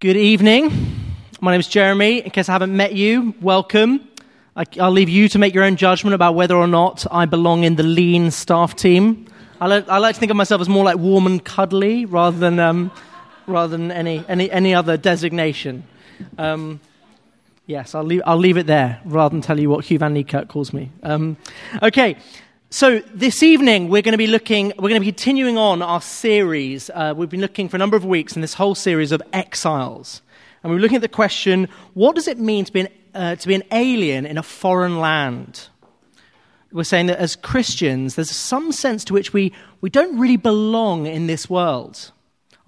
Good evening. My name is Jeremy. In case I haven't met you, welcome. I, will leave you to make your own judgment about whether or not I belong in the lean staff team. I like, I like to think of myself as more like warm and cuddly rather than, um, rather than any, any, any other designation. Um, yes, I'll leave, I'll leave it there rather than tell you what Hugh Van Niekerk calls me. Um, okay, so this evening we're going to be looking, we're going to be continuing on our series. Uh, we've been looking for a number of weeks in this whole series of exiles. And we're looking at the question what does it mean to be, an, uh, to be an alien in a foreign land? We're saying that as Christians, there's some sense to which we, we don't really belong in this world.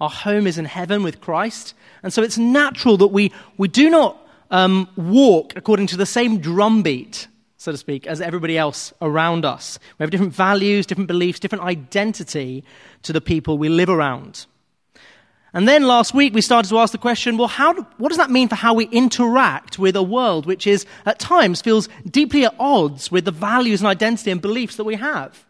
Our home is in heaven with Christ. And so it's natural that we, we do not um, walk according to the same drumbeat so to speak, as everybody else around us. We have different values, different beliefs, different identity to the people we live around. And then last week we started to ask the question well, how what does that mean for how we interact with a world which is, at times, feels deeply at odds with the values and identity and beliefs that we have?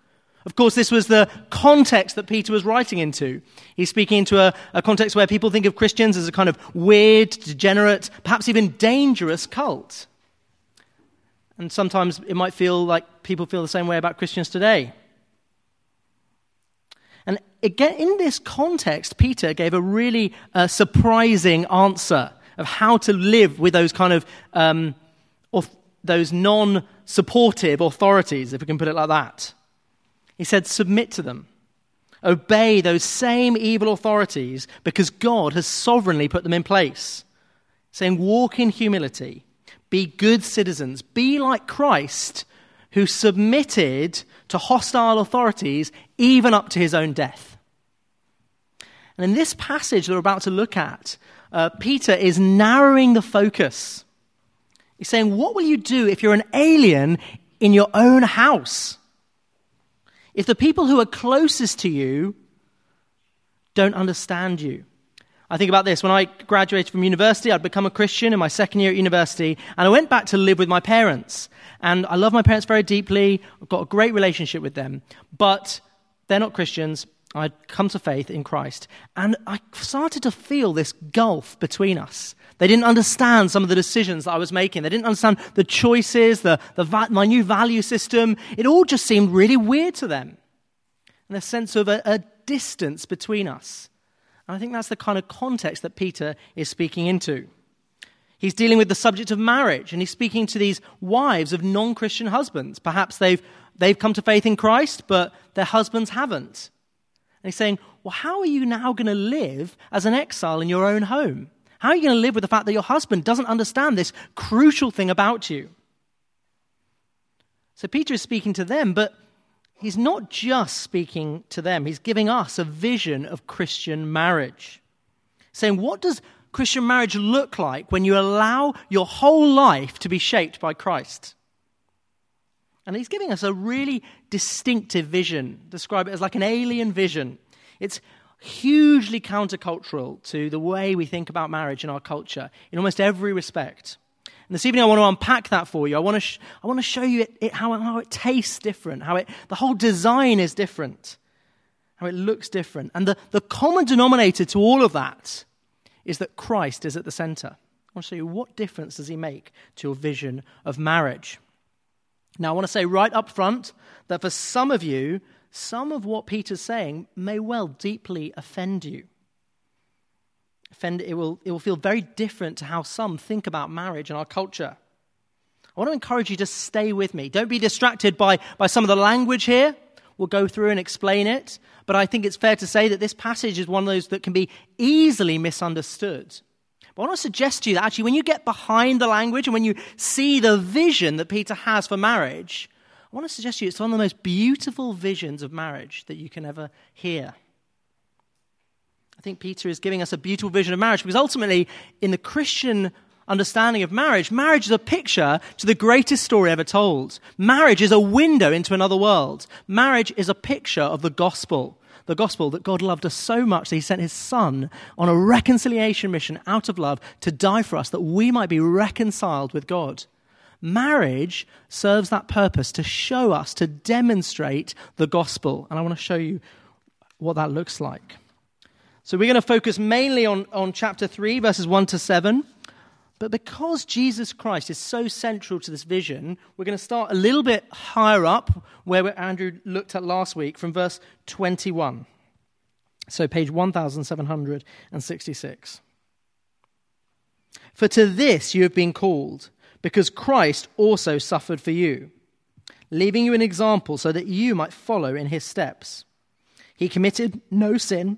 Of course, this was the context that Peter was writing into. He's speaking into a, a context where people think of Christians as a kind of weird, degenerate, perhaps even dangerous cult. And sometimes it might feel like people feel the same way about Christians today. And again, in this context, Peter gave a really uh, surprising answer of how to live with those kind of um, those non-supportive authorities, if we can put it like that. He said, "Submit to them, obey those same evil authorities, because God has sovereignly put them in place." Saying, "Walk in humility." Be good citizens. Be like Christ, who submitted to hostile authorities even up to his own death. And in this passage that we're about to look at, uh, Peter is narrowing the focus. He's saying, What will you do if you're an alien in your own house? If the people who are closest to you don't understand you? I think about this. When I graduated from university, I'd become a Christian in my second year at university, and I went back to live with my parents. And I love my parents very deeply. I've got a great relationship with them. But they're not Christians. I'd come to faith in Christ. And I started to feel this gulf between us. They didn't understand some of the decisions that I was making. They didn't understand the choices, the, the my new value system. It all just seemed really weird to them. And a sense of a, a distance between us. I think that's the kind of context that Peter is speaking into. He's dealing with the subject of marriage, and he's speaking to these wives of non Christian husbands. Perhaps they've, they've come to faith in Christ, but their husbands haven't. And he's saying, Well, how are you now going to live as an exile in your own home? How are you going to live with the fact that your husband doesn't understand this crucial thing about you? So Peter is speaking to them, but he's not just speaking to them, he's giving us a vision of Christian marriage. Saying, what does Christian marriage look like when you allow your whole life to be shaped by Christ? And he's giving us a really distinctive vision. Describe it as like an alien vision. It's hugely countercultural to the way we think about marriage in our culture in almost every respect. And this evening, I want to unpack that for you. I want to, sh- I want to show you it, it, how, how it tastes different, how it, the whole design is different, how it looks different. And the, the common denominator to all of that is that Christ is at the center. I want to show you what difference does he make to your vision of marriage. Now, I want to say right up front that for some of you, some of what Peter's saying may well deeply offend you offend, it, will, it will feel very different to how some think about marriage in our culture. I want to encourage you to stay with me. Don't be distracted by, by some of the language here. We'll go through and explain it. But I think it's fair to say that this passage is one of those that can be easily misunderstood. But I want to suggest to you that actually, when you get behind the language and when you see the vision that Peter has for marriage, I want to suggest to you it's one of the most beautiful visions of marriage that you can ever hear. I think Peter is giving us a beautiful vision of marriage because ultimately, in the Christian understanding of marriage, marriage is a picture to the greatest story ever told. Marriage is a window into another world. Marriage is a picture of the gospel. The gospel that God loved us so much that he sent his son on a reconciliation mission out of love to die for us that we might be reconciled with God. Marriage serves that purpose to show us, to demonstrate the gospel. And I want to show you what that looks like. So we're going to focus mainly on, on chapter 3, verses 1 to 7. But because Jesus Christ is so central to this vision, we're going to start a little bit higher up, where Andrew looked at last week, from verse 21. So, page 1766. For to this you have been called, because Christ also suffered for you, leaving you an example so that you might follow in his steps. He committed no sin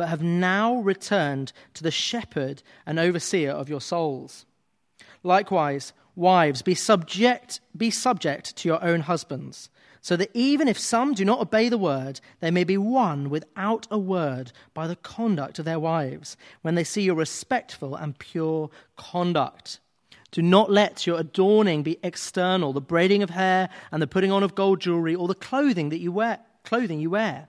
but have now returned to the shepherd and overseer of your souls. Likewise, wives, be subject, be subject to your own husbands, so that even if some do not obey the word, they may be won without a word by the conduct of their wives, when they see your respectful and pure conduct. Do not let your adorning be external, the braiding of hair and the putting on of gold jewelry, or the clothing that you wear clothing you wear,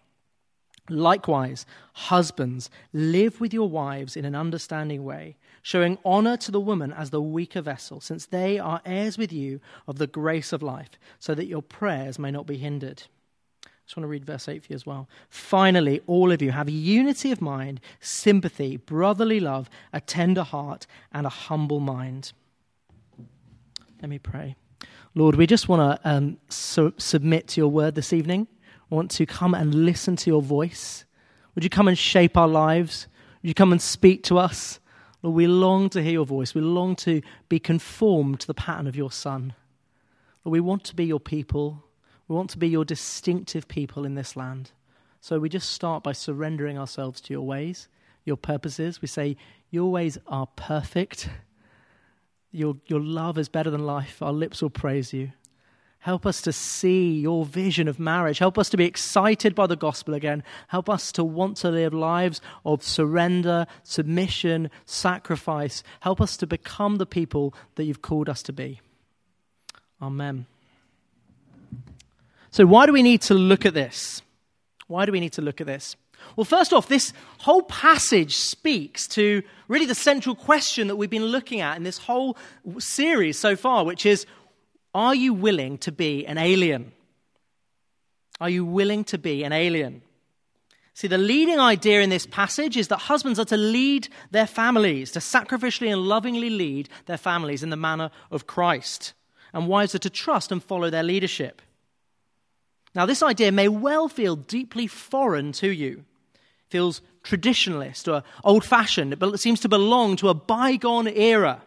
Likewise, husbands, live with your wives in an understanding way, showing honor to the woman as the weaker vessel, since they are heirs with you of the grace of life, so that your prayers may not be hindered. I just want to read verse 8 for you as well. Finally, all of you have unity of mind, sympathy, brotherly love, a tender heart, and a humble mind. Let me pray. Lord, we just want to um, su- submit to your word this evening want to come and listen to your voice? Would you come and shape our lives? Would you come and speak to us? Lord, we long to hear your voice. We long to be conformed to the pattern of your Son. Lord, we want to be your people. We want to be your distinctive people in this land. So we just start by surrendering ourselves to your ways, your purposes. We say, Your ways are perfect. Your, your love is better than life. Our lips will praise you. Help us to see your vision of marriage. Help us to be excited by the gospel again. Help us to want to live lives of surrender, submission, sacrifice. Help us to become the people that you've called us to be. Amen. So, why do we need to look at this? Why do we need to look at this? Well, first off, this whole passage speaks to really the central question that we've been looking at in this whole series so far, which is are you willing to be an alien? Are you willing to be an alien? See, the leading idea in this passage is that husbands are to lead their families, to sacrificially and lovingly lead their families in the manner of Christ. And wives are to trust and follow their leadership. Now, this idea may well feel deeply foreign to you. It feels traditionalist or old fashioned. It seems to belong to a bygone era.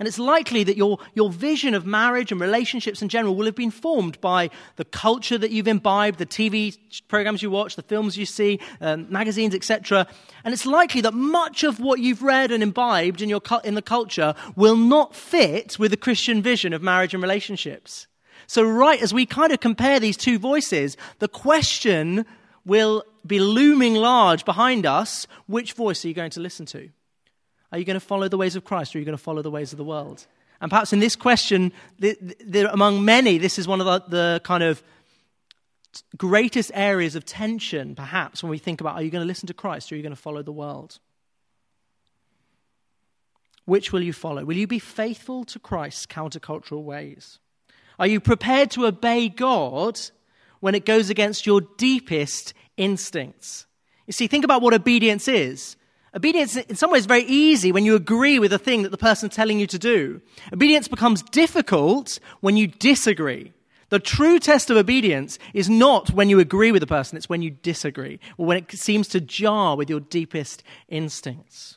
And it's likely that your, your vision of marriage and relationships in general will have been formed by the culture that you've imbibed, the TV programs you watch, the films you see, um, magazines, etc. And it's likely that much of what you've read and imbibed in, your, in the culture will not fit with the Christian vision of marriage and relationships. So, right as we kind of compare these two voices, the question will be looming large behind us which voice are you going to listen to? Are you going to follow the ways of Christ or are you going to follow the ways of the world? And perhaps in this question, the, the, among many, this is one of the, the kind of greatest areas of tension, perhaps, when we think about are you going to listen to Christ or are you going to follow the world? Which will you follow? Will you be faithful to Christ's countercultural ways? Are you prepared to obey God when it goes against your deepest instincts? You see, think about what obedience is. Obedience, in some ways, is very easy when you agree with the thing that the person's telling you to do. Obedience becomes difficult when you disagree. The true test of obedience is not when you agree with a person, it's when you disagree, or when it seems to jar with your deepest instincts.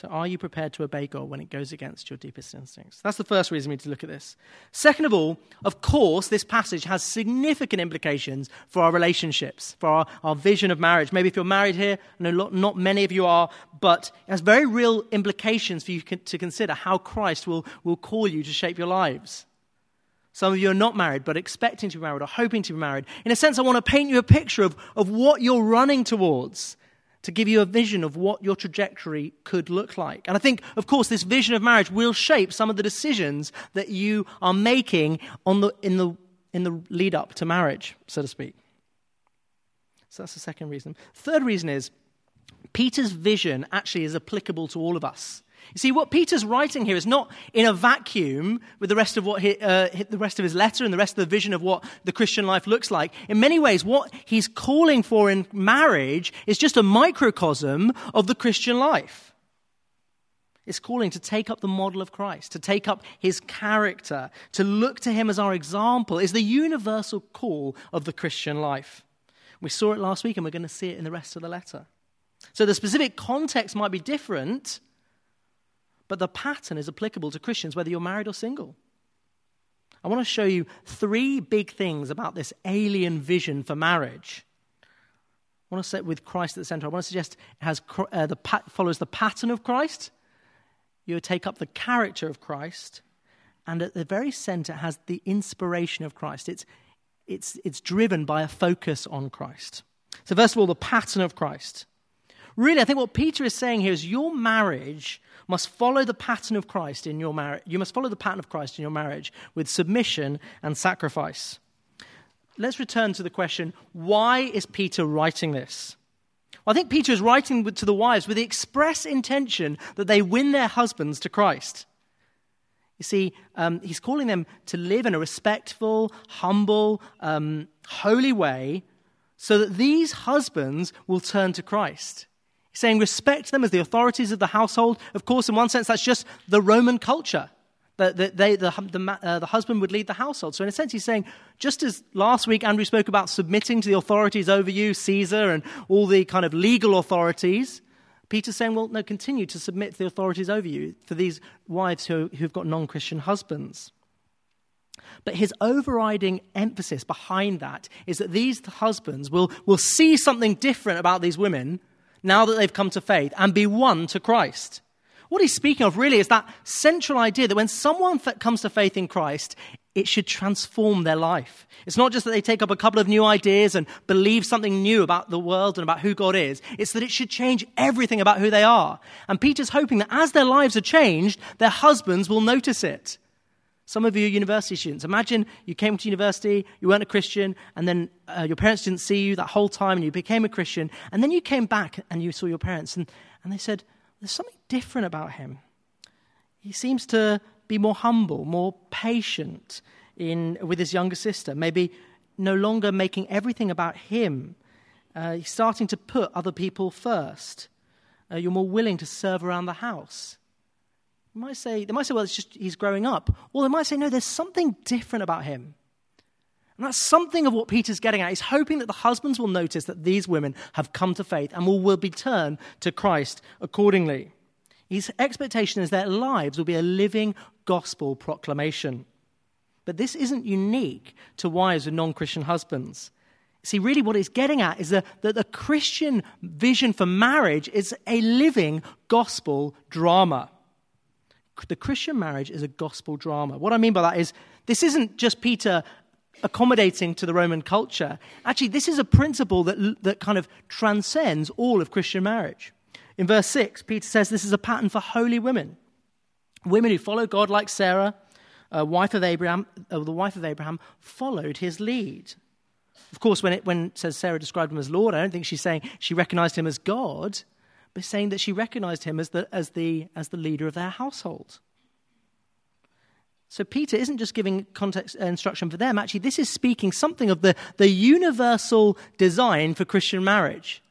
So, are you prepared to obey God when it goes against your deepest instincts? That's the first reason we need to look at this. Second of all, of course, this passage has significant implications for our relationships, for our, our vision of marriage. Maybe if you're married here, no, not many of you are, but it has very real implications for you to consider how Christ will, will call you to shape your lives. Some of you are not married, but expecting to be married or hoping to be married. In a sense, I want to paint you a picture of, of what you're running towards to give you a vision of what your trajectory could look like. And I think, of course, this vision of marriage will shape some of the decisions that you are making on the, in, the, in the lead up to marriage, so to speak. So that's the second reason. Third reason is Peter's vision actually is applicable to all of us. You see, what Peter's writing here is not in a vacuum with the rest of what he, uh, the rest of his letter and the rest of the vision of what the Christian life looks like. In many ways, what he's calling for in marriage is just a microcosm of the Christian life. It's calling to take up the model of Christ, to take up his character, to look to him as our example, is the universal call of the Christian life. We saw it last week and we're going to see it in the rest of the letter. So the specific context might be different, but the pattern is applicable to Christians whether you're married or single. I want to show you three big things about this alien vision for marriage. I want to set with Christ at the center. I want to suggest it has, uh, the, follows the pattern of Christ. You take up the character of Christ, and at the very center has the inspiration of Christ. It's, it's, it's driven by a focus on Christ. So, first of all, the pattern of Christ. Really, I think what Peter is saying here is your marriage must follow the pattern of Christ in your marriage. You must follow the pattern of Christ in your marriage with submission and sacrifice. Let's return to the question why is Peter writing this? Well, I think Peter is writing to the wives with the express intention that they win their husbands to Christ. You see, um, he's calling them to live in a respectful, humble, um, holy way so that these husbands will turn to Christ. Saying respect them as the authorities of the household. Of course, in one sense, that's just the Roman culture. That the, the, the, uh, the husband would lead the household. So, in a sense, he's saying, just as last week Andrew spoke about submitting to the authorities over you, Caesar, and all the kind of legal authorities, Peter's saying, well, no, continue to submit to the authorities over you for these wives who, who've got non Christian husbands. But his overriding emphasis behind that is that these husbands will, will see something different about these women now that they've come to faith and be won to Christ. What he's speaking of really is that central idea that when someone comes to faith in Christ, it should transform their life. It's not just that they take up a couple of new ideas and believe something new about the world and about who God is. It's that it should change everything about who they are. And Peter's hoping that as their lives are changed, their husbands will notice it. Some of you are university students. Imagine you came to university, you weren't a Christian, and then uh, your parents didn't see you that whole time, and you became a Christian, and then you came back and you saw your parents, and, and they said, There's something different about him. He seems to be more humble, more patient in, with his younger sister, maybe no longer making everything about him. Uh, he's starting to put other people first. Uh, you're more willing to serve around the house. They might say, they might say, well, it's just he's growing up. Or they might say, no, there's something different about him. And that's something of what Peter's getting at. He's hoping that the husbands will notice that these women have come to faith and will, will be turned to Christ accordingly. His expectation is their lives will be a living gospel proclamation. But this isn't unique to wives with non Christian husbands. See, really, what he's getting at is that the Christian vision for marriage is a living gospel drama the Christian marriage is a gospel drama. What I mean by that is this isn't just Peter accommodating to the Roman culture. Actually, this is a principle that, that kind of transcends all of Christian marriage. In verse 6, Peter says this is a pattern for holy women. Women who follow God like Sarah, uh, wife of Abraham, uh, the wife of Abraham, followed his lead. Of course, when it, when it says Sarah described him as Lord, I don't think she's saying she recognized him as God by saying that she recognized him as the, as the, as the leader of their household. So Peter isn't just giving context uh, instruction for them. Actually, this is speaking something of the, the universal design for Christian marriage.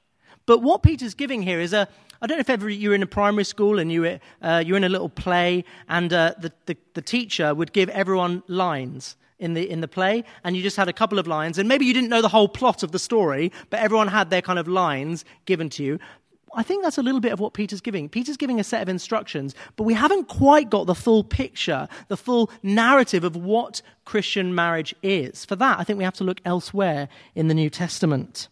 But what Peter's giving here is a, I don't know if ever you were in a primary school and you were, uh, you were in a little play and uh, the, the, the teacher would give everyone lines in the, in the play, and you just had a couple of lines, and maybe you didn't know the whole plot of the story, but everyone had their kind of lines given to you. I think that's a little bit of what Peter's giving. Peter's giving a set of instructions, but we haven't quite got the full picture, the full narrative of what Christian marriage is. For that, I think we have to look elsewhere in the New Testament.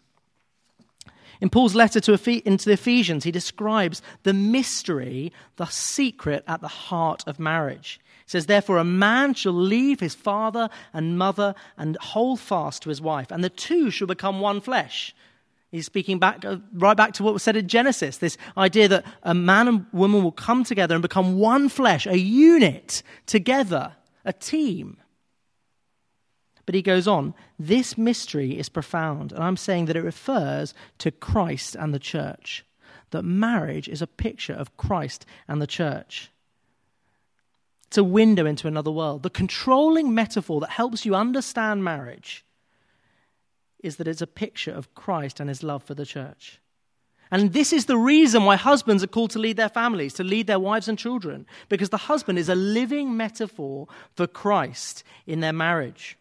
In Paul's letter to the Ephesians, he describes the mystery, the secret at the heart of marriage. He says, Therefore, a man shall leave his father and mother and hold fast to his wife, and the two shall become one flesh. He's speaking back, uh, right back to what was said in Genesis this idea that a man and woman will come together and become one flesh, a unit together, a team. But he goes on, this mystery is profound, and I'm saying that it refers to Christ and the church. That marriage is a picture of Christ and the church. It's a window into another world. The controlling metaphor that helps you understand marriage is that it's a picture of Christ and his love for the church. And this is the reason why husbands are called to lead their families, to lead their wives and children, because the husband is a living metaphor for Christ in their marriage.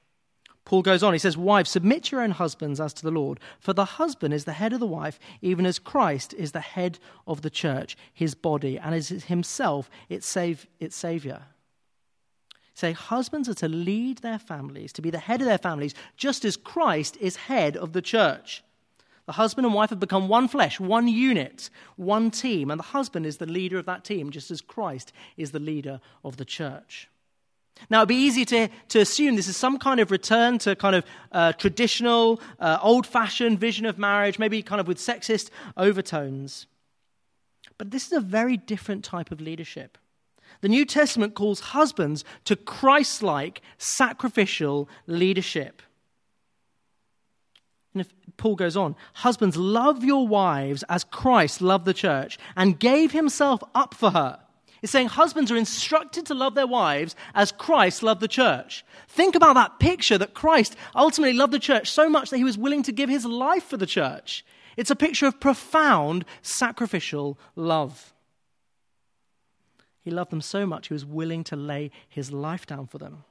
Paul goes on, he says, Wives, submit your own husbands as to the Lord, for the husband is the head of the wife, even as Christ is the head of the church, his body, and is himself its, its savior say husbands are to lead their families, to be the head of their families, just as Christ is head of the church. The husband and wife have become one flesh, one unit, one team, and the husband is the leader of that team, just as Christ is the leader of the church. Now, it'd be easy to, to assume this is some kind of return to kind of uh, traditional, uh, old fashioned vision of marriage, maybe kind of with sexist overtones. But this is a very different type of leadership. The New Testament calls husbands to Christ like sacrificial leadership. And if Paul goes on, husbands, love your wives as Christ loved the church and gave himself up for her. It's saying husbands are instructed to love their wives as Christ loved the church. Think about that picture that Christ ultimately loved the church so much that he was willing to give his life for the church. It's a picture of profound sacrificial love. He loved them so much, he was willing to lay his life down for them.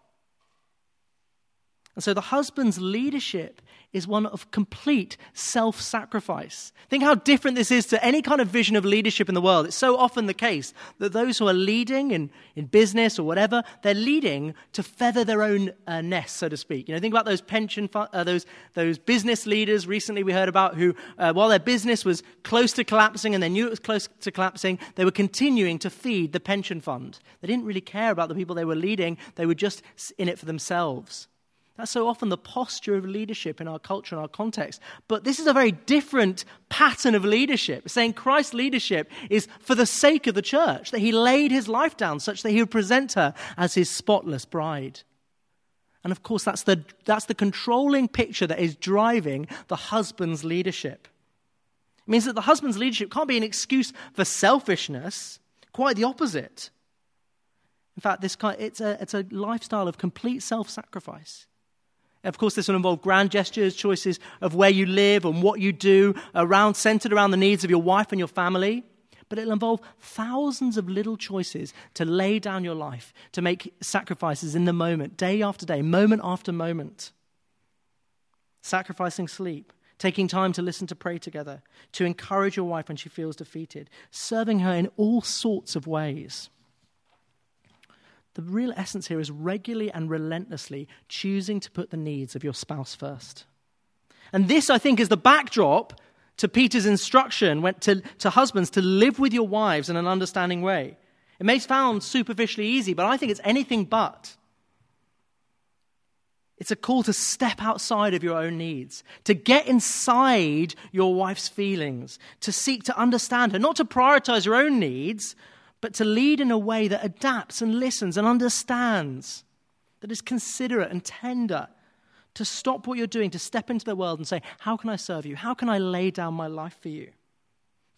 And so the husband's leadership is one of complete self sacrifice. Think how different this is to any kind of vision of leadership in the world. It's so often the case that those who are leading in, in business or whatever, they're leading to feather their own uh, nest, so to speak. You know, think about those pension, uh, those, those business leaders recently we heard about who, uh, while their business was close to collapsing and they knew it was close to collapsing, they were continuing to feed the pension fund. They didn't really care about the people they were leading, they were just in it for themselves. That's so often the posture of leadership in our culture and our context. But this is a very different pattern of leadership, saying Christ's leadership is for the sake of the church, that he laid his life down such that he would present her as his spotless bride. And of course, that's the, that's the controlling picture that is driving the husband's leadership. It means that the husband's leadership can't be an excuse for selfishness, quite the opposite. In fact, this it's, a, it's a lifestyle of complete self sacrifice. Of course, this will involve grand gestures, choices of where you live and what you do, around, centered around the needs of your wife and your family. But it'll involve thousands of little choices to lay down your life, to make sacrifices in the moment, day after day, moment after moment. Sacrificing sleep, taking time to listen to pray together, to encourage your wife when she feels defeated, serving her in all sorts of ways. The real essence here is regularly and relentlessly choosing to put the needs of your spouse first. And this, I think, is the backdrop to Peter's instruction went to, to husbands to live with your wives in an understanding way. It may sound superficially easy, but I think it's anything but. It's a call to step outside of your own needs, to get inside your wife's feelings, to seek to understand her, not to prioritize your own needs, but to lead in a way that adapts and listens and understands, that is considerate and tender, to stop what you're doing, to step into the world and say, How can I serve you? How can I lay down my life for you?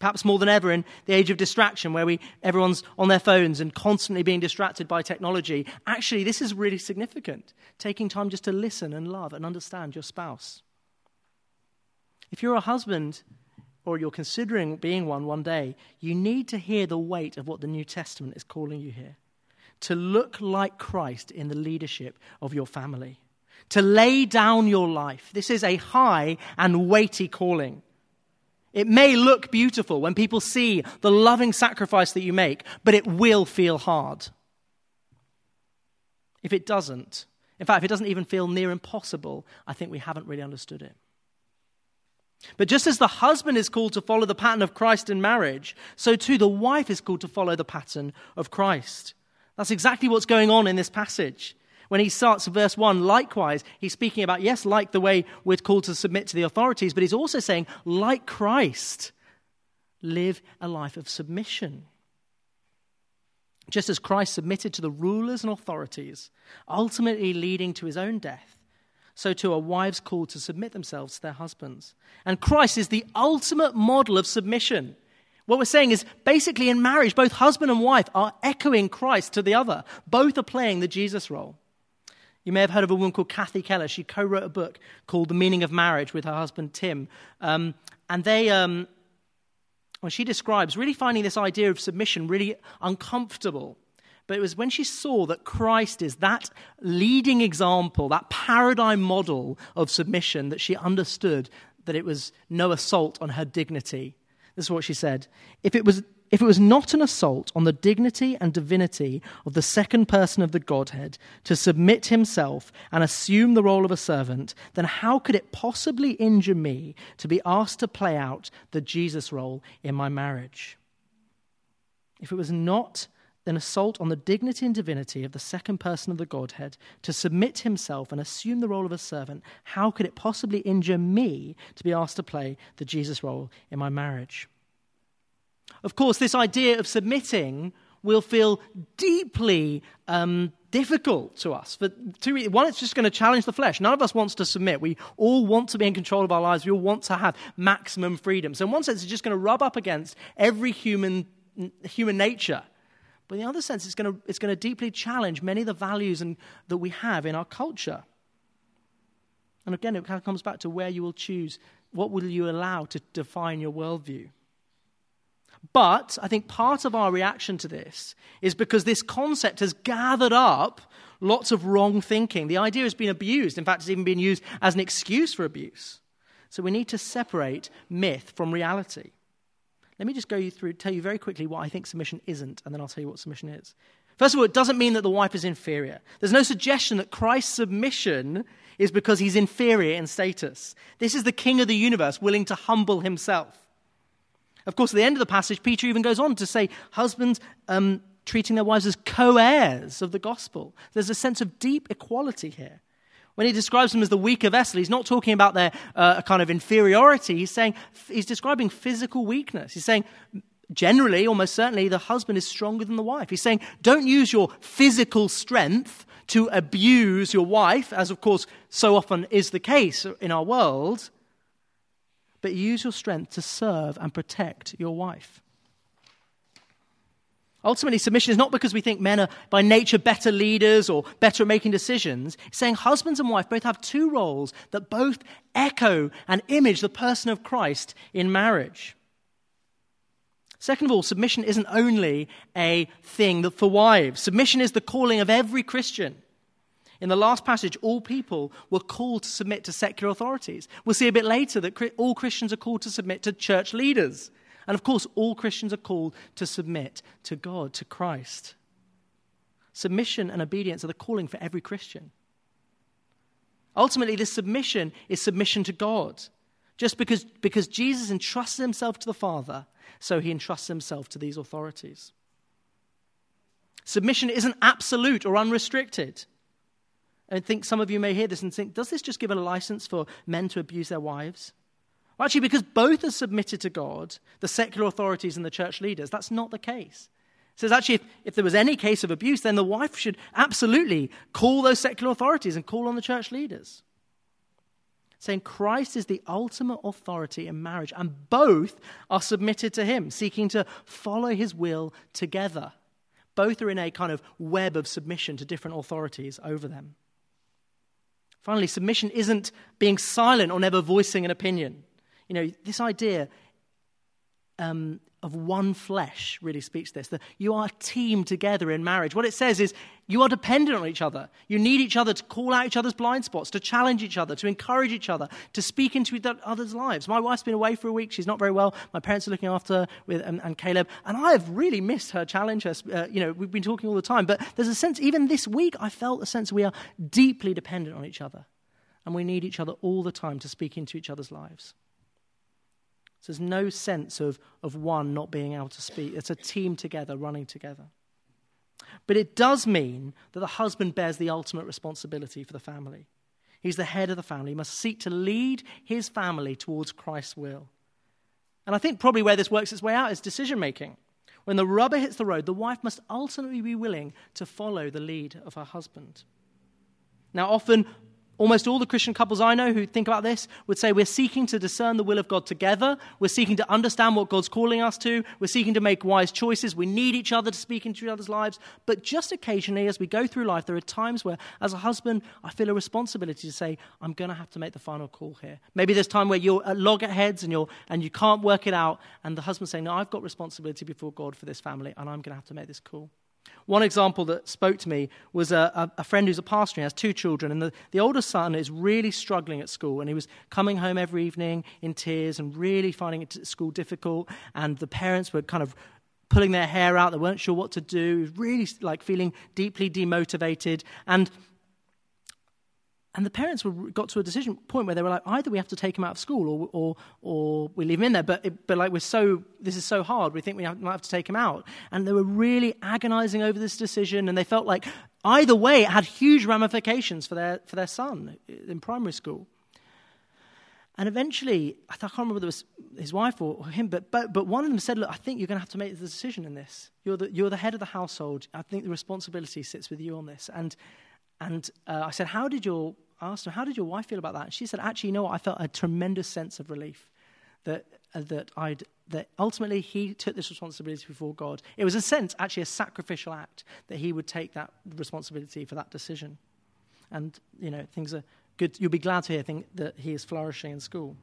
Perhaps more than ever in the age of distraction, where we, everyone's on their phones and constantly being distracted by technology, actually, this is really significant. Taking time just to listen and love and understand your spouse. If you're a husband or you're considering being one one day, you need to hear the weight of what the New Testament is calling you here. To look like Christ in the leadership of your family, to lay down your life. This is a high and weighty calling. It may look beautiful when people see the loving sacrifice that you make, but it will feel hard. If it doesn't, in fact, if it doesn't even feel near impossible, I think we haven't really understood it. But just as the husband is called to follow the pattern of Christ in marriage, so too the wife is called to follow the pattern of Christ. That's exactly what's going on in this passage. When he starts verse 1, likewise, he's speaking about, yes, like the way we're called to submit to the authorities, but he's also saying, like Christ, live a life of submission. Just as Christ submitted to the rulers and authorities, ultimately leading to his own death, so too are wives called to submit themselves to their husbands. And Christ is the ultimate model of submission. What we're saying is basically in marriage, both husband and wife are echoing Christ to the other. Both are playing the Jesus role. You may have heard of a woman called Kathy Keller. She co wrote a book called The Meaning of Marriage with her husband Tim. Um, and they, um, well, she describes really finding this idea of submission really uncomfortable. But it was when she saw that Christ is that leading example, that paradigm model of submission, that she understood that it was no assault on her dignity. This is what she said. If it was if it was not an assault on the dignity and divinity of the second person of the Godhead to submit himself and assume the role of a servant, then how could it possibly injure me to be asked to play out the Jesus role in my marriage? If it was not an assault on the dignity and divinity of the second person of the Godhead to submit himself and assume the role of a servant, how could it possibly injure me to be asked to play the Jesus role in my marriage? Of course, this idea of submitting will feel deeply um, difficult to us. For two, one, it's just going to challenge the flesh. None of us wants to submit. We all want to be in control of our lives. We all want to have maximum freedom. So, in one sense, it's just going to rub up against every human human nature. But in the other sense, it's going to, it's going to deeply challenge many of the values and, that we have in our culture. And again, it kind of comes back to where you will choose. What will you allow to define your worldview? But I think part of our reaction to this is because this concept has gathered up lots of wrong thinking. The idea has been abused. In fact, it's even been used as an excuse for abuse. So we need to separate myth from reality. Let me just go you through, tell you very quickly what I think submission isn't, and then I'll tell you what submission is. First of all, it doesn't mean that the wife is inferior. There's no suggestion that Christ's submission is because he's inferior in status. This is the king of the universe willing to humble himself. Of course, at the end of the passage, Peter even goes on to say, Husbands um, treating their wives as co heirs of the gospel. There's a sense of deep equality here. When he describes them as the weaker vessel, he's not talking about their uh, kind of inferiority. He's saying, he's describing physical weakness. He's saying, generally, almost certainly, the husband is stronger than the wife. He's saying, don't use your physical strength to abuse your wife, as of course so often is the case in our world but use your strength to serve and protect your wife. Ultimately, submission is not because we think men are by nature better leaders or better at making decisions. It's saying husbands and wife both have two roles that both echo and image the person of Christ in marriage. Second of all, submission isn't only a thing for wives, submission is the calling of every Christian. In the last passage, all people were called to submit to secular authorities. We'll see a bit later that all Christians are called to submit to church leaders. And of course, all Christians are called to submit to God, to Christ. Submission and obedience are the calling for every Christian. Ultimately, this submission is submission to God. Just because, because Jesus entrusts himself to the Father, so he entrusts himself to these authorities. Submission isn't absolute or unrestricted. I think some of you may hear this and think, does this just give a license for men to abuse their wives? Well, actually, because both are submitted to God, the secular authorities and the church leaders, that's not the case. It says actually, if, if there was any case of abuse, then the wife should absolutely call those secular authorities and call on the church leaders. Saying Christ is the ultimate authority in marriage, and both are submitted to him, seeking to follow his will together. Both are in a kind of web of submission to different authorities over them. Finally, submission isn't being silent or never voicing an opinion. You know, this idea um, of one flesh really speaks this that you are a team together in marriage. What it says is you are dependent on each other. You need each other to call out each other's blind spots, to challenge each other, to encourage each other, to speak into each other's lives. My wife's been away for a week. She's not very well. My parents are looking after her with, and, and Caleb. And I have really missed her challenge. Her, uh, you know, we've been talking all the time. But there's a sense, even this week, I felt a sense we are deeply dependent on each other. And we need each other all the time to speak into each other's lives. So there's no sense of, of one not being able to speak. It's a team together, running together. But it does mean that the husband bears the ultimate responsibility for the family. He's the head of the family. He must seek to lead his family towards Christ's will. And I think probably where this works its way out is decision making. When the rubber hits the road, the wife must ultimately be willing to follow the lead of her husband. Now, often Almost all the Christian couples I know who think about this would say we're seeking to discern the will of God together. We're seeking to understand what God's calling us to. We're seeking to make wise choices. We need each other to speak into each other's lives. But just occasionally, as we go through life, there are times where, as a husband, I feel a responsibility to say, I'm going to have to make the final call here. Maybe there's time where you're at loggerheads and, you're, and you can't work it out. And the husband's saying, No, I've got responsibility before God for this family, and I'm going to have to make this call. One example that spoke to me was a, a, friend who's a pastor. He has two children, and the, the older son is really struggling at school. And he was coming home every evening in tears and really finding it school difficult. And the parents were kind of pulling their hair out. They weren't sure what to do. Really, like feeling deeply demotivated. And and the parents were, got to a decision point where they were like, either we have to take him out of school or, or, or we leave him in there. But, it, but like, we're so, this is so hard, we think we have, might have to take him out. And they were really agonizing over this decision. And they felt like either way, it had huge ramifications for their, for their son in primary school. And eventually, I can't remember whether it was his wife or him, but, but, but one of them said, Look, I think you're going to have to make the decision in this. You're the, you're the head of the household. I think the responsibility sits with you on this. And, and uh, I said, How did your I asked her, How did your wife feel about that? And she said, Actually, you know what? I felt a tremendous sense of relief that, uh, that, I'd, that ultimately he took this responsibility before God. It was, a sense, actually a sacrificial act that he would take that responsibility for that decision. And, you know, things are good. You'll be glad to hear that he is flourishing in school.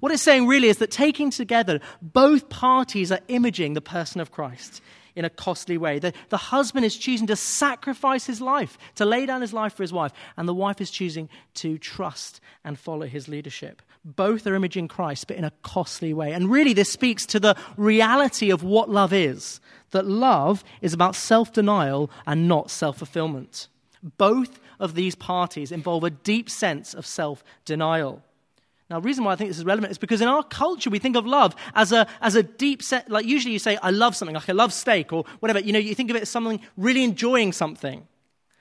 What it's saying really is that taking together, both parties are imaging the person of Christ in a costly way. The, the husband is choosing to sacrifice his life, to lay down his life for his wife, and the wife is choosing to trust and follow his leadership. Both are imaging Christ, but in a costly way. And really, this speaks to the reality of what love is that love is about self denial and not self fulfillment. Both of these parties involve a deep sense of self denial. Now, the reason why I think this is relevant is because in our culture, we think of love as a, as a deep set, like usually you say, I love something, like I love steak or whatever. You know, you think of it as something really enjoying something.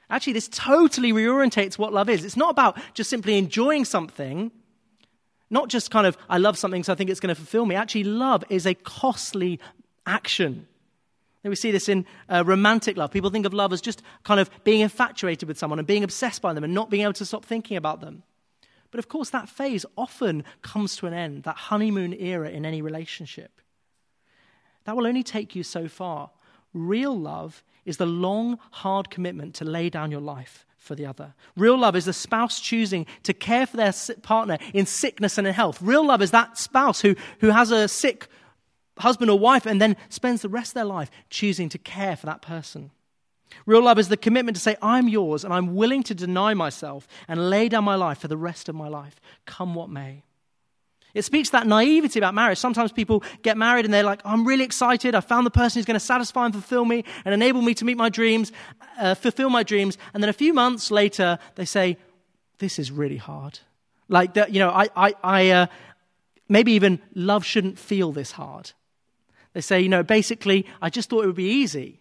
Actually, this totally reorientates what love is. It's not about just simply enjoying something, not just kind of, I love something, so I think it's going to fulfill me. Actually, love is a costly action. And we see this in uh, romantic love. People think of love as just kind of being infatuated with someone and being obsessed by them and not being able to stop thinking about them. But of course, that phase often comes to an end, that honeymoon era in any relationship. That will only take you so far. Real love is the long, hard commitment to lay down your life for the other. Real love is the spouse choosing to care for their partner in sickness and in health. Real love is that spouse who, who has a sick husband or wife and then spends the rest of their life choosing to care for that person. Real love is the commitment to say, I'm yours and I'm willing to deny myself and lay down my life for the rest of my life, come what may. It speaks that naivety about marriage. Sometimes people get married and they're like, I'm really excited. I found the person who's going to satisfy and fulfill me and enable me to meet my dreams, uh, fulfill my dreams. And then a few months later, they say, This is really hard. Like, that, you know, I, I, I uh, maybe even love shouldn't feel this hard. They say, you know, basically, I just thought it would be easy.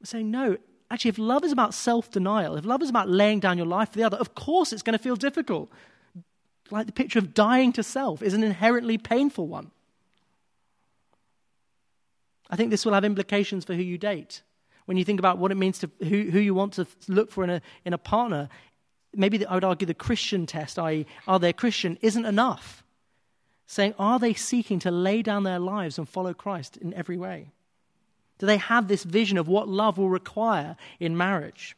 We're saying, no, actually, if love is about self denial, if love is about laying down your life for the other, of course it's going to feel difficult. Like the picture of dying to self is an inherently painful one. I think this will have implications for who you date. When you think about what it means to who, who you want to look for in a, in a partner, maybe the, I would argue the Christian test, i.e., are they Christian, isn't enough. Saying, are they seeking to lay down their lives and follow Christ in every way? Do they have this vision of what love will require in marriage?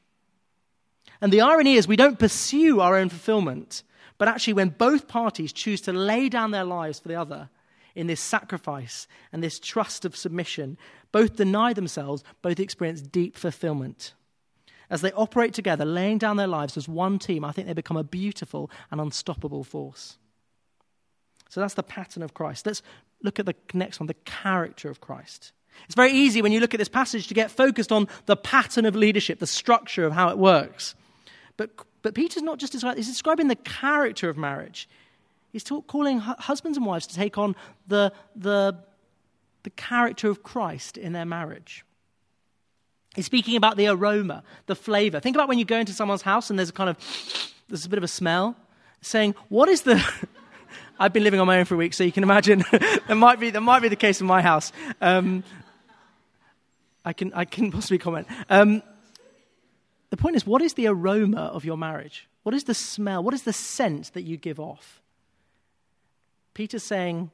And the irony is, we don't pursue our own fulfillment, but actually, when both parties choose to lay down their lives for the other, in this sacrifice and this trust of submission, both deny themselves, both experience deep fulfillment. As they operate together, laying down their lives as one team, I think they become a beautiful and unstoppable force. So that's the pattern of Christ. Let's look at the next one the character of Christ. It's very easy when you look at this passage to get focused on the pattern of leadership, the structure of how it works. But, but Peter's not just describing, he's describing the character of marriage. He's talk, calling husbands and wives to take on the, the, the character of Christ in their marriage. He's speaking about the aroma, the flavor. Think about when you go into someone's house and there's a kind of, there's a bit of a smell. Saying, what is the, I've been living on my own for a week, so you can imagine that might be, that might be the case in my house. Um, I, can, I can possibly comment. Um, the point is, what is the aroma of your marriage? What is the smell? What is the scent that you give off? Peter's saying,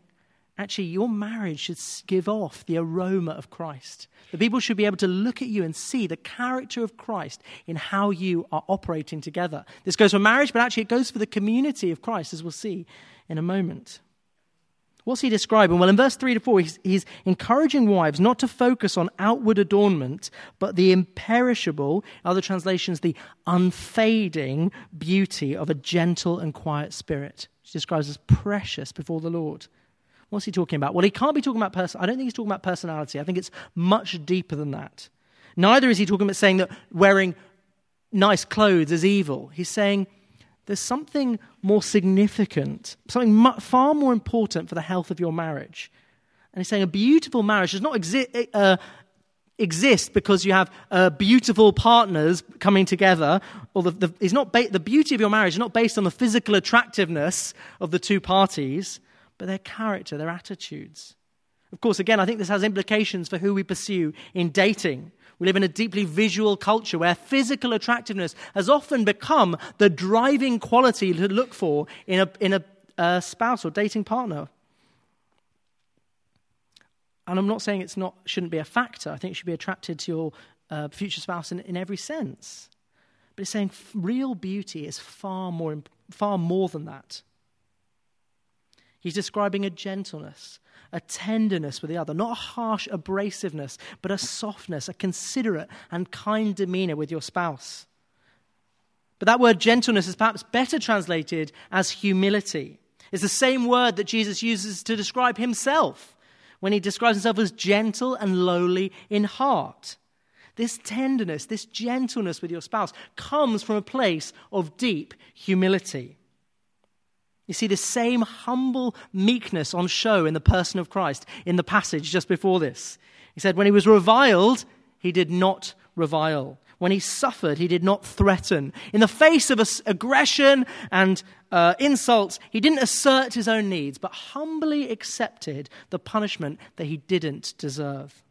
actually, your marriage should give off the aroma of Christ. The people should be able to look at you and see the character of Christ in how you are operating together. This goes for marriage, but actually, it goes for the community of Christ, as we'll see in a moment. What's he describing? Well, in verse 3 to 4, he's, he's, encouraging wives not to focus on outward adornment, but the imperishable, other translations, the unfading beauty of a gentle and quiet spirit, which describes as precious before the Lord. What's he talking about? Well, he can't be talking about person. I don't think he's talking about personality. I think it's much deeper than that. Neither is he talking about saying that wearing nice clothes is evil. He's saying there's something more significant, something far more important for the health of your marriage. And he's saying a beautiful marriage does not exi- uh, exist because you have uh, beautiful partners coming together. Or the, the, it's not ba- the beauty of your marriage is not based on the physical attractiveness of the two parties, but their character, their attitudes. Of course, again, I think this has implications for who we pursue in dating. We live in a deeply visual culture where physical attractiveness has often become the driving quality to look for in a, in a, a spouse or dating partner. And I'm not saying it's not shouldn't be a factor. I think you should be attracted to your uh, future spouse in, in every sense. But it's saying real beauty is far more, far more than that. He's describing a gentleness, a tenderness with the other, not a harsh abrasiveness, but a softness, a considerate and kind demeanor with your spouse. But that word gentleness is perhaps better translated as humility. It's the same word that Jesus uses to describe himself when he describes himself as gentle and lowly in heart. This tenderness, this gentleness with your spouse comes from a place of deep humility. You see the same humble meekness on show in the person of Christ in the passage just before this. He said, When he was reviled, he did not revile. When he suffered, he did not threaten. In the face of aggression and uh, insults, he didn't assert his own needs, but humbly accepted the punishment that he didn't deserve.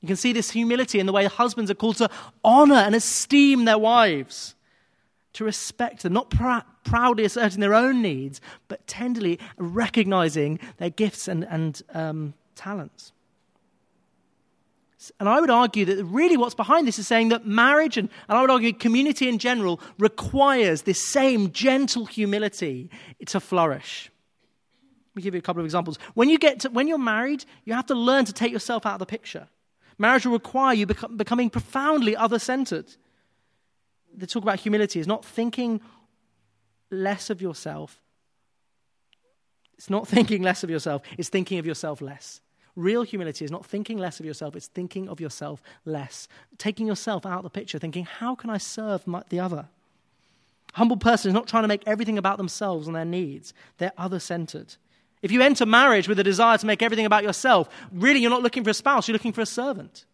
You can see this humility in the way husbands are called to honor and esteem their wives to respect them, not pr- proudly asserting their own needs, but tenderly recognizing their gifts and, and um, talents. And I would argue that really what's behind this is saying that marriage, and, and I would argue community in general, requires this same gentle humility to flourish. Let me give you a couple of examples. When, you get to, when you're married, you have to learn to take yourself out of the picture. Marriage will require you becoming profoundly other centered the talk about humility is not thinking less of yourself. It's not thinking less of yourself, it's thinking of yourself less. Real humility is not thinking less of yourself, it's thinking of yourself less. Taking yourself out of the picture, thinking, how can I serve my, the other? Humble person is not trying to make everything about themselves and their needs, they're other centered. If you enter marriage with a desire to make everything about yourself, really you're not looking for a spouse, you're looking for a servant.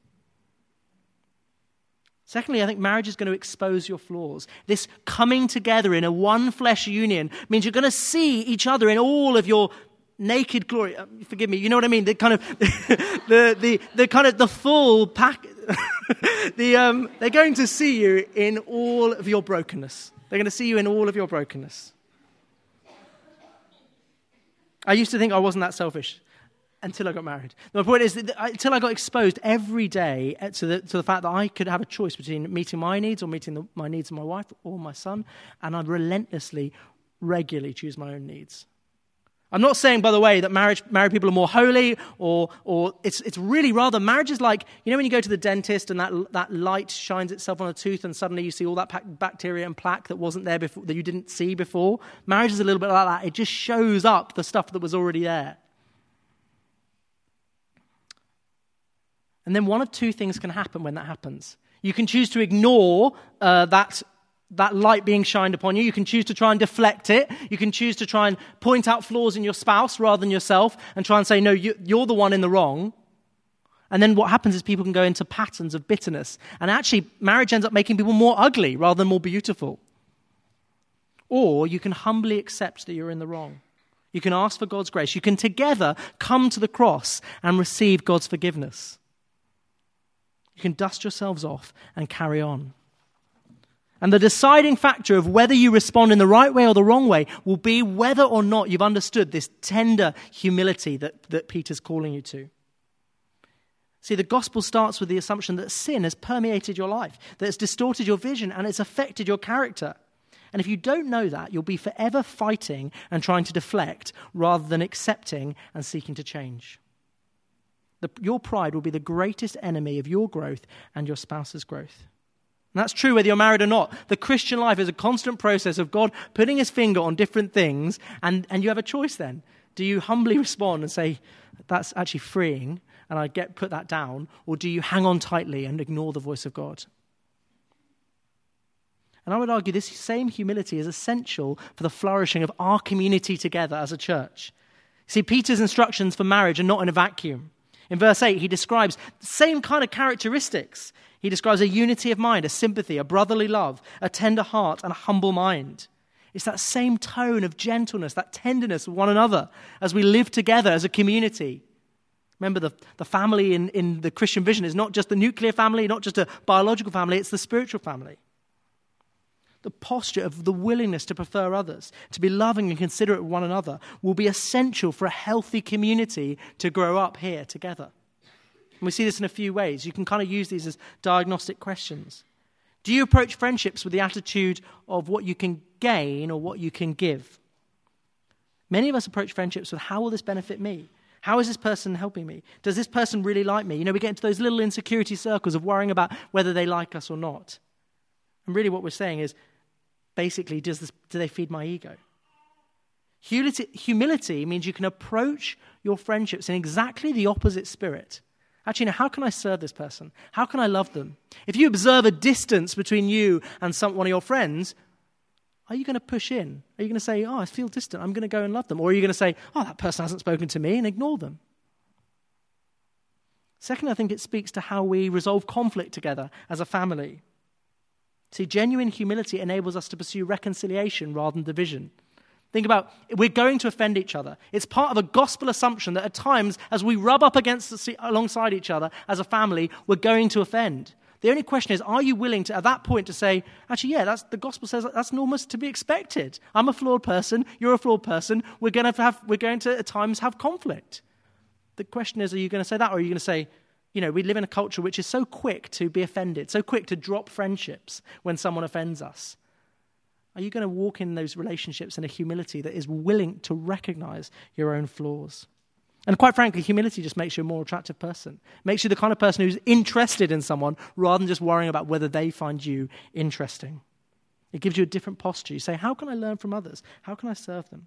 Secondly, I think marriage is going to expose your flaws. This coming together in a one flesh union means you're going to see each other in all of your naked glory. Uh, forgive me, you know what I mean? The kind of, the, the, the kind of the full pack. the, um, they're going to see you in all of your brokenness. They're going to see you in all of your brokenness. I used to think I wasn't that selfish until I got married. My point is, that until I got exposed every day uh, to the, to the fact that I could have a choice between meeting my needs or meeting the, my needs of my wife or my son, and I relentlessly, regularly choose my own needs. I'm not saying, by the way, that marriage, married people are more holy, or, or it's, it's really rather, marriage is like, you know, when you go to the dentist and that, that light shines itself on a tooth and suddenly you see all that bacteria and plaque that wasn't there before, that you didn't see before? Marriage is a little bit like that. It just shows up the stuff that was already there. And then one of two things can happen when that happens. You can choose to ignore uh, that that light being shined upon you. You can choose to try and deflect it. You can choose to try and point out flaws in your spouse rather than yourself and try and say, no, you, are the one in the wrong. And then what happens is people can go into patterns of bitterness. And actually, marriage ends up making people more ugly rather than more beautiful. Or you can humbly accept that you're in the wrong. You can ask for God's grace. You can together come to the cross and receive God's forgiveness. You can dust yourselves off and carry on. And the deciding factor of whether you respond in the right way or the wrong way will be whether or not you've understood this tender humility that, that Peter's calling you to. See, the gospel starts with the assumption that sin has permeated your life, that it's distorted your vision, and it's affected your character. And if you don't know that, you'll be forever fighting and trying to deflect rather than accepting and seeking to change. The, your pride will be the greatest enemy of your growth and your spouse's growth. And that's true whether you're married or not. The Christian life is a constant process of God putting his finger on different things, and, and you have a choice then. Do you humbly respond and say, That's actually freeing, and I get put that down? Or do you hang on tightly and ignore the voice of God? And I would argue this same humility is essential for the flourishing of our community together as a church. See, Peter's instructions for marriage are not in a vacuum. In verse 8, he describes the same kind of characteristics. He describes a unity of mind, a sympathy, a brotherly love, a tender heart, and a humble mind. It's that same tone of gentleness, that tenderness of one another as we live together as a community. Remember, the, the family in, in the Christian vision is not just the nuclear family, not just a biological family, it's the spiritual family. The posture of the willingness to prefer others, to be loving and considerate of one another, will be essential for a healthy community to grow up here together. And we see this in a few ways. You can kind of use these as diagnostic questions. Do you approach friendships with the attitude of what you can gain or what you can give? Many of us approach friendships with how will this benefit me? How is this person helping me? Does this person really like me? You know, we get into those little insecurity circles of worrying about whether they like us or not. And really, what we're saying is basically, does this, do they feed my ego? Humility, humility means you can approach your friendships in exactly the opposite spirit. Actually, now, how can I serve this person? How can I love them? If you observe a distance between you and some, one of your friends, are you going to push in? Are you going to say, Oh, I feel distant, I'm going to go and love them? Or are you going to say, Oh, that person hasn't spoken to me and ignore them? Second, I think it speaks to how we resolve conflict together as a family. See, genuine humility enables us to pursue reconciliation rather than division. Think about we're going to offend each other. It's part of a gospel assumption that at times, as we rub up against the, alongside each other as a family, we're going to offend. The only question is, are you willing to, at that point, to say, actually, yeah, that's, the gospel says that's normal to be expected. I'm a flawed person. You're a flawed person. We're going to have, we're going to at times have conflict. The question is, are you going to say that, or are you going to say, you know, we live in a culture which is so quick to be offended, so quick to drop friendships when someone offends us. Are you going to walk in those relationships in a humility that is willing to recognize your own flaws? And quite frankly, humility just makes you a more attractive person. Makes you the kind of person who's interested in someone rather than just worrying about whether they find you interesting. It gives you a different posture. You say, How can I learn from others? How can I serve them?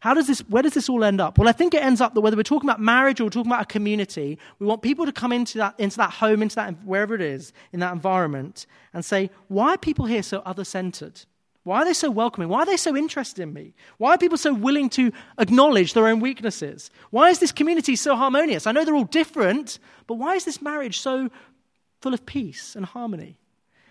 How does this, where does this all end up? Well, I think it ends up that whether we're talking about marriage or we're talking about a community, we want people to come into that, into that home, into that, wherever it is, in that environment, and say, why are people here so other centered? Why are they so welcoming? Why are they so interested in me? Why are people so willing to acknowledge their own weaknesses? Why is this community so harmonious? I know they're all different, but why is this marriage so full of peace and harmony?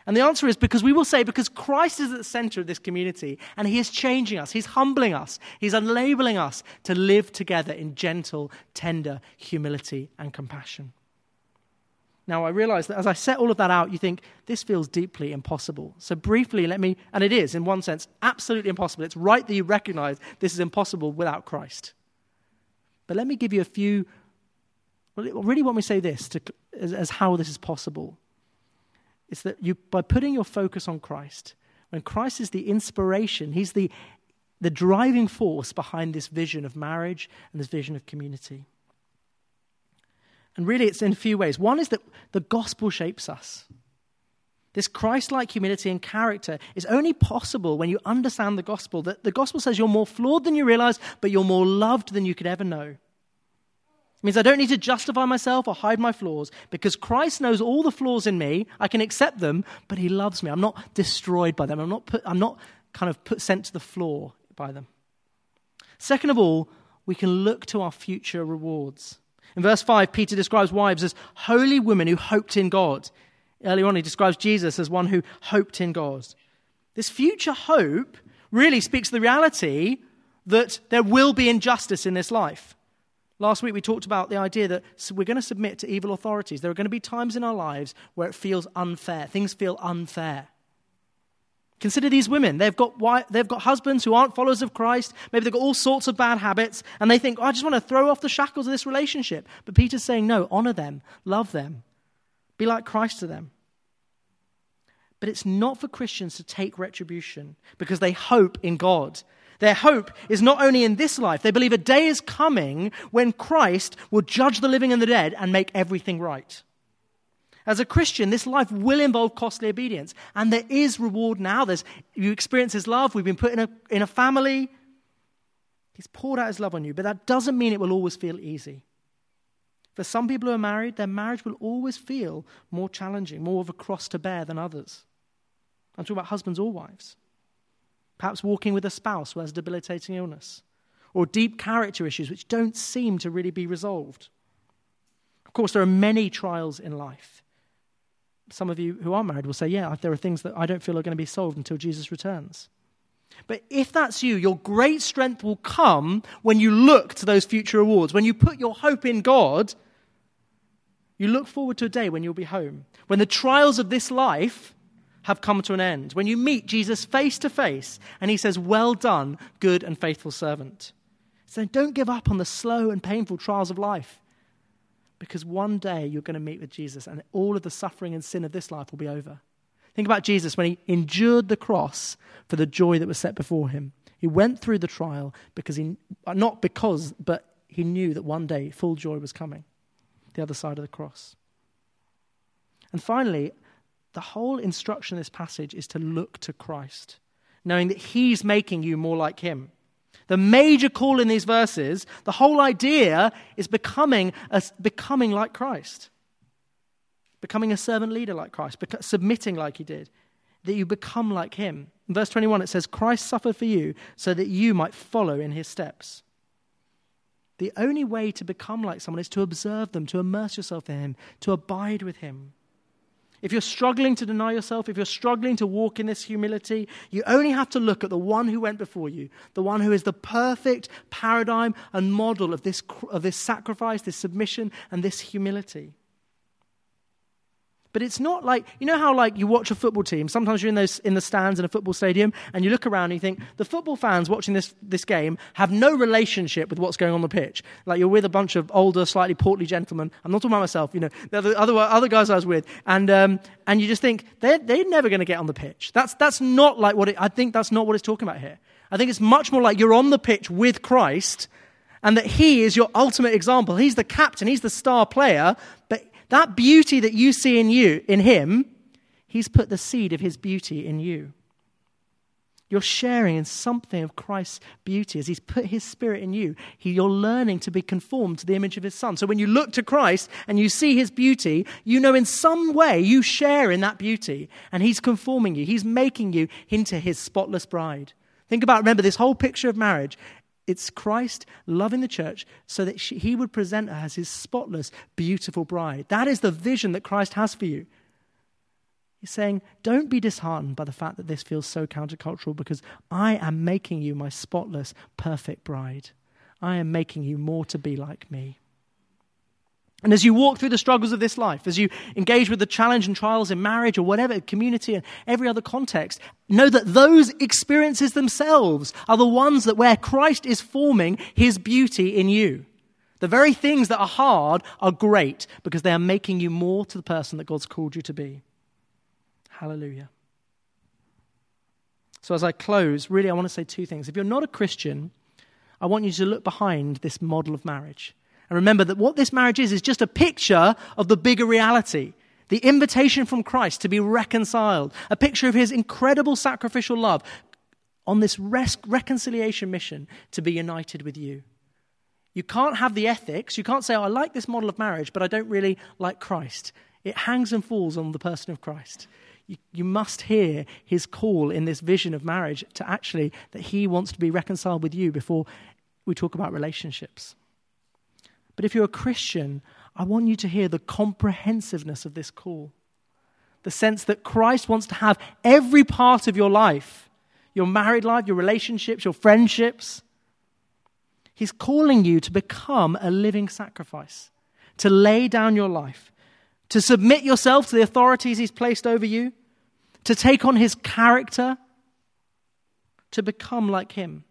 And the answer is because we will say, because Christ is at the center of this community and he is changing us, he's humbling us, he's unlabeling us to live together in gentle, tender humility and compassion. Now, I realize that as I set all of that out, you think this feels deeply impossible. So, briefly, let me, and it is in one sense absolutely impossible. It's right that you recognize this is impossible without Christ. But let me give you a few, well, really me to say this to, as, as how this is possible is that you, by putting your focus on Christ, when Christ is the inspiration, He's the the driving force behind this vision of marriage and this vision of community. And really, it's in a few ways. One is that the gospel shapes us. This Christ like humility and character is only possible when you understand the gospel. That the gospel says you're more flawed than you realize, but you're more loved than you could ever know. It means I don't need to justify myself or hide my flaws because Christ knows all the flaws in me. I can accept them, but He loves me. I'm not destroyed by them. I'm not, put, I'm not kind of put, sent to the floor by them. Second of all, we can look to our future rewards. In verse 5, Peter describes wives as holy women who hoped in God. Earlier on, he describes Jesus as one who hoped in God. This future hope really speaks to the reality that there will be injustice in this life. Last week, we talked about the idea that we're going to submit to evil authorities. There are going to be times in our lives where it feels unfair, things feel unfair. Consider these women. They've got, they've got husbands who aren't followers of Christ. Maybe they've got all sorts of bad habits, and they think, oh, I just want to throw off the shackles of this relationship. But Peter's saying, no, honor them, love them, be like Christ to them. But it's not for Christians to take retribution because they hope in God. Their hope is not only in this life, they believe a day is coming when Christ will judge the living and the dead and make everything right. As a Christian, this life will involve costly obedience. And there is reward now. There's, you experience His love. We've been put in a, in a family. He's poured out His love on you. But that doesn't mean it will always feel easy. For some people who are married, their marriage will always feel more challenging, more of a cross to bear than others. I'm talking about husbands or wives. Perhaps walking with a spouse who has debilitating illness, or deep character issues which don't seem to really be resolved. Of course, there are many trials in life some of you who are married will say, yeah, there are things that I don't feel are going to be solved until Jesus returns. But if that's you, your great strength will come when you look to those future rewards. When you put your hope in God, you look forward to a day when you'll be home. When the trials of this life have come to an end. When you meet Jesus face to face and he says, Well done, good and faithful servant. So don't give up on the slow and painful trials of life. Because one day you're going to meet with Jesus and all of the suffering and sin of this life will be over. Think about Jesus when he endured the cross for the joy that was set before him. He went through the trial because he, not because, but he knew that one day full joy was coming, the other side of the cross. And finally, the whole instruction in this passage is to look to Christ, knowing that he's making you more like him. The major call in these verses, the whole idea is becoming, a, becoming like Christ, becoming a servant leader like Christ, submitting like he did, that you become like him. In verse 21, it says, Christ suffered for you so that you might follow in his steps. The only way to become like someone is to observe them, to immerse yourself in him, to abide with him. If you're struggling to deny yourself, if you're struggling to walk in this humility, you only have to look at the one who went before you, the one who is the perfect paradigm and model of this, of this sacrifice, this submission, and this humility. But it's not like, you know how like you watch a football team, sometimes you're in, those, in the stands in a football stadium and you look around and you think, the football fans watching this, this game have no relationship with what's going on the pitch. Like you're with a bunch of older, slightly portly gentlemen. I'm not talking about myself, you know, the other, other guys I was with. And, um, and you just think, they're, they're never going to get on the pitch. That's, that's not like what it, I think that's not what it's talking about here. I think it's much more like you're on the pitch with Christ and that he is your ultimate example. He's the captain, he's the star player, but that beauty that you see in you, in him, he's put the seed of his beauty in you. You're sharing in something of Christ's beauty as he's put his spirit in you. He, you're learning to be conformed to the image of his son. So when you look to Christ and you see his beauty, you know in some way you share in that beauty and he's conforming you. He's making you into his spotless bride. Think about, remember, this whole picture of marriage it's Christ loving the church so that she, he would present her as his spotless, beautiful bride. That is the vision that Christ has for you. He's saying, don't be disheartened by the fact that this feels so countercultural because I am making you my spotless, perfect bride. I am making you more to be like me. And as you walk through the struggles of this life, as you engage with the challenge and trials in marriage or whatever, community and every other context, know that those experiences themselves are the ones that where Christ is forming his beauty in you. The very things that are hard are great because they are making you more to the person that God's called you to be. Hallelujah. So, as I close, really, I want to say two things. If you're not a Christian, I want you to look behind this model of marriage. And remember that what this marriage is, is just a picture of the bigger reality. The invitation from Christ to be reconciled, a picture of his incredible sacrificial love on this res- reconciliation mission to be united with you. You can't have the ethics. You can't say, oh, I like this model of marriage, but I don't really like Christ. It hangs and falls on the person of Christ. You, you must hear his call in this vision of marriage to actually that he wants to be reconciled with you before we talk about relationships. But if you're a Christian, I want you to hear the comprehensiveness of this call. The sense that Christ wants to have every part of your life your married life, your relationships, your friendships. He's calling you to become a living sacrifice, to lay down your life, to submit yourself to the authorities He's placed over you, to take on His character, to become like Him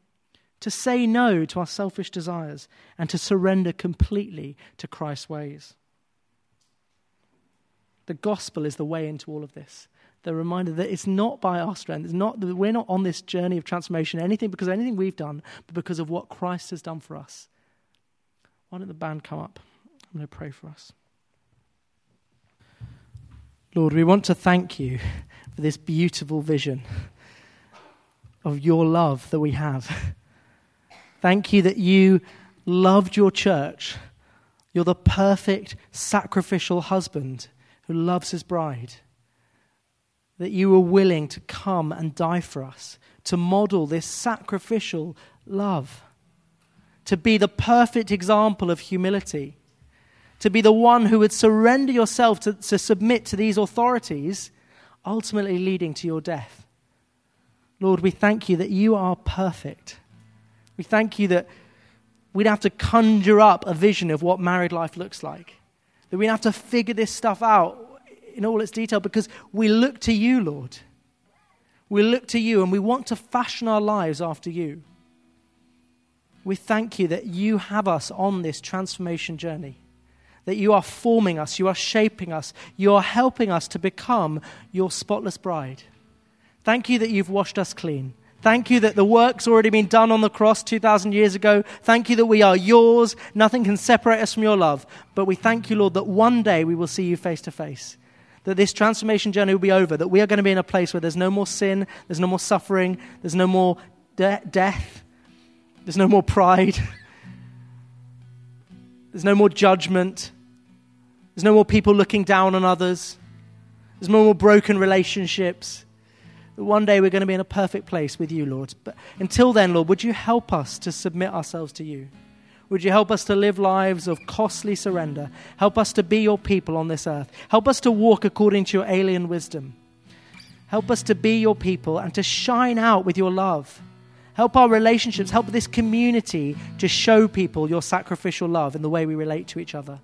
to say no to our selfish desires, and to surrender completely to Christ's ways. The gospel is the way into all of this. The reminder that it's not by our strength, it's not that we're not on this journey of transformation, anything because of anything we've done, but because of what Christ has done for us. Why don't the band come up? I'm going to pray for us. Lord, we want to thank you for this beautiful vision of your love that we have. Thank you that you loved your church. You're the perfect sacrificial husband who loves his bride. That you were willing to come and die for us, to model this sacrificial love, to be the perfect example of humility, to be the one who would surrender yourself to, to submit to these authorities, ultimately leading to your death. Lord, we thank you that you are perfect we thank you that we'd have to conjure up a vision of what married life looks like. That we'd have to figure this stuff out in all its detail because we look to you, Lord. We look to you and we want to fashion our lives after you. We thank you that you have us on this transformation journey, that you are forming us, you are shaping us, you are helping us to become your spotless bride. Thank you that you've washed us clean. Thank you that the work's already been done on the cross 2,000 years ago. Thank you that we are yours. Nothing can separate us from your love. But we thank you, Lord, that one day we will see you face to face. That this transformation journey will be over. That we are going to be in a place where there's no more sin, there's no more suffering, there's no more de- death, there's no more pride, there's no more judgment, there's no more people looking down on others, there's no more broken relationships one day we're going to be in a perfect place with you, Lord. But until then, Lord, would you help us to submit ourselves to you? Would you help us to live lives of costly surrender? Help us to be your people on this earth. Help us to walk according to your alien wisdom. Help us to be your people and to shine out with your love. Help our relationships, help this community to show people your sacrificial love in the way we relate to each other.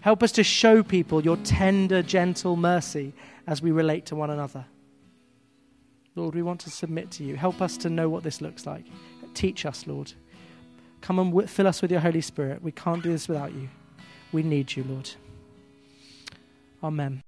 Help us to show people your tender, gentle mercy as we relate to one another. Lord, we want to submit to you. Help us to know what this looks like. Teach us, Lord. Come and w- fill us with your Holy Spirit. We can't do this without you. We need you, Lord. Amen.